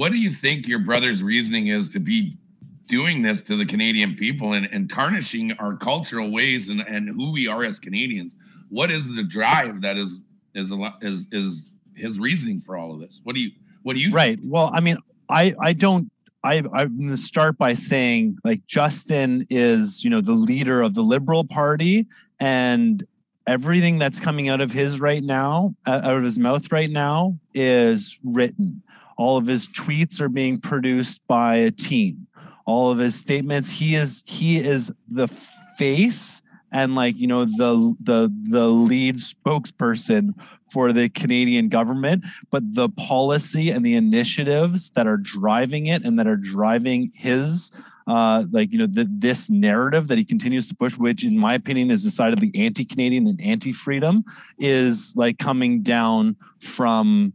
what do you think your brother's reasoning is to be doing this to the Canadian people and, and tarnishing our cultural ways and, and who we are as Canadians? What is the drive that is is is is his reasoning for all of this? What do you what do you right? Think? Well, I mean, I I don't I, I'm going to start by saying, like, Justin is, you know, the leader of the Liberal Party, and everything that's coming out of his right now, out of his mouth right now, is written. All of his tweets are being produced by a team. All of his statements, he is he is the face and like you know the the the lead spokesperson for the Canadian government, but the policy and the initiatives that are driving it and that are driving his uh, like you know the, this narrative that he continues to push, which in my opinion is decidedly anti-Canadian and anti-freedom, is like coming down from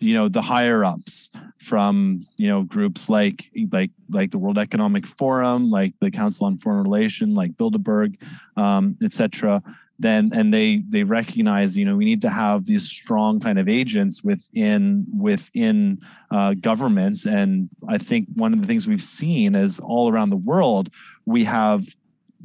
you know the higher ups from you know groups like like like the World Economic Forum, like the Council on Foreign Relations, like Bilderberg, um, etc. Then and they they recognize you know we need to have these strong kind of agents within within uh, governments, and I think one of the things we've seen is all around the world we have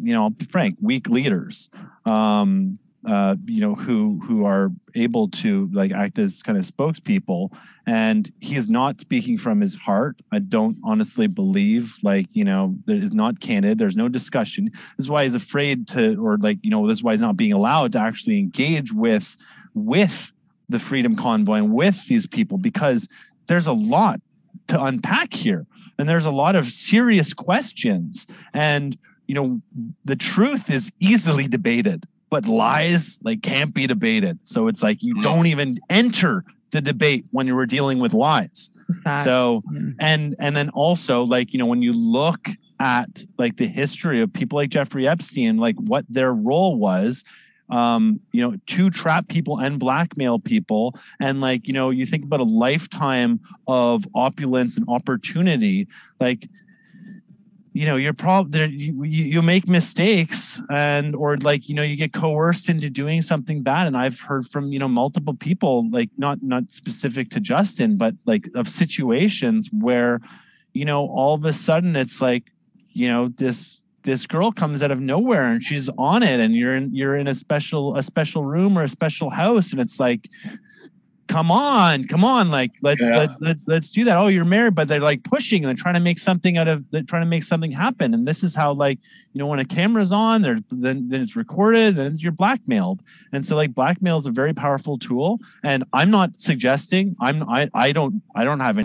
you know frank weak leaders um, uh, you know, who who are able to like act as kind of spokespeople. And he is not speaking from his heart. I don't honestly believe, like, you know, that is not candid. There's no discussion. This is why he's afraid to, or like, you know, this is why he's not being allowed to actually engage with with the freedom convoy and with these people because there's a lot to unpack here and there's a lot of serious questions and you know the truth is easily debated but lies like can't be debated. So it's like you don't even enter the debate when you were dealing with lies. So and and then also like you know when you look at like the history of people like Jeffrey Epstein, like what their role was, um, you know, to trap people and blackmail people. And like, you know, you think about a lifetime of opulence and opportunity, like you know you're probably you, you make mistakes and or like you know you get coerced into doing something bad. And i've heard from you know multiple people like not not specific to justin but like of situations where you know all of a sudden it's like you know this this girl comes out of nowhere and she's on it and you're in you're in a special a special room or a special house. And it's like come on, come on, like let's yeah. let, let, let's do that. Oh, you're married, but they're like pushing and they're trying to make something out of they're trying to make something happen. And this is how like you know when a camera's on, there then then it's recorded, then you're blackmailed. And so like blackmail is a very powerful tool. And I'm not suggesting I'm I I don't I don't have any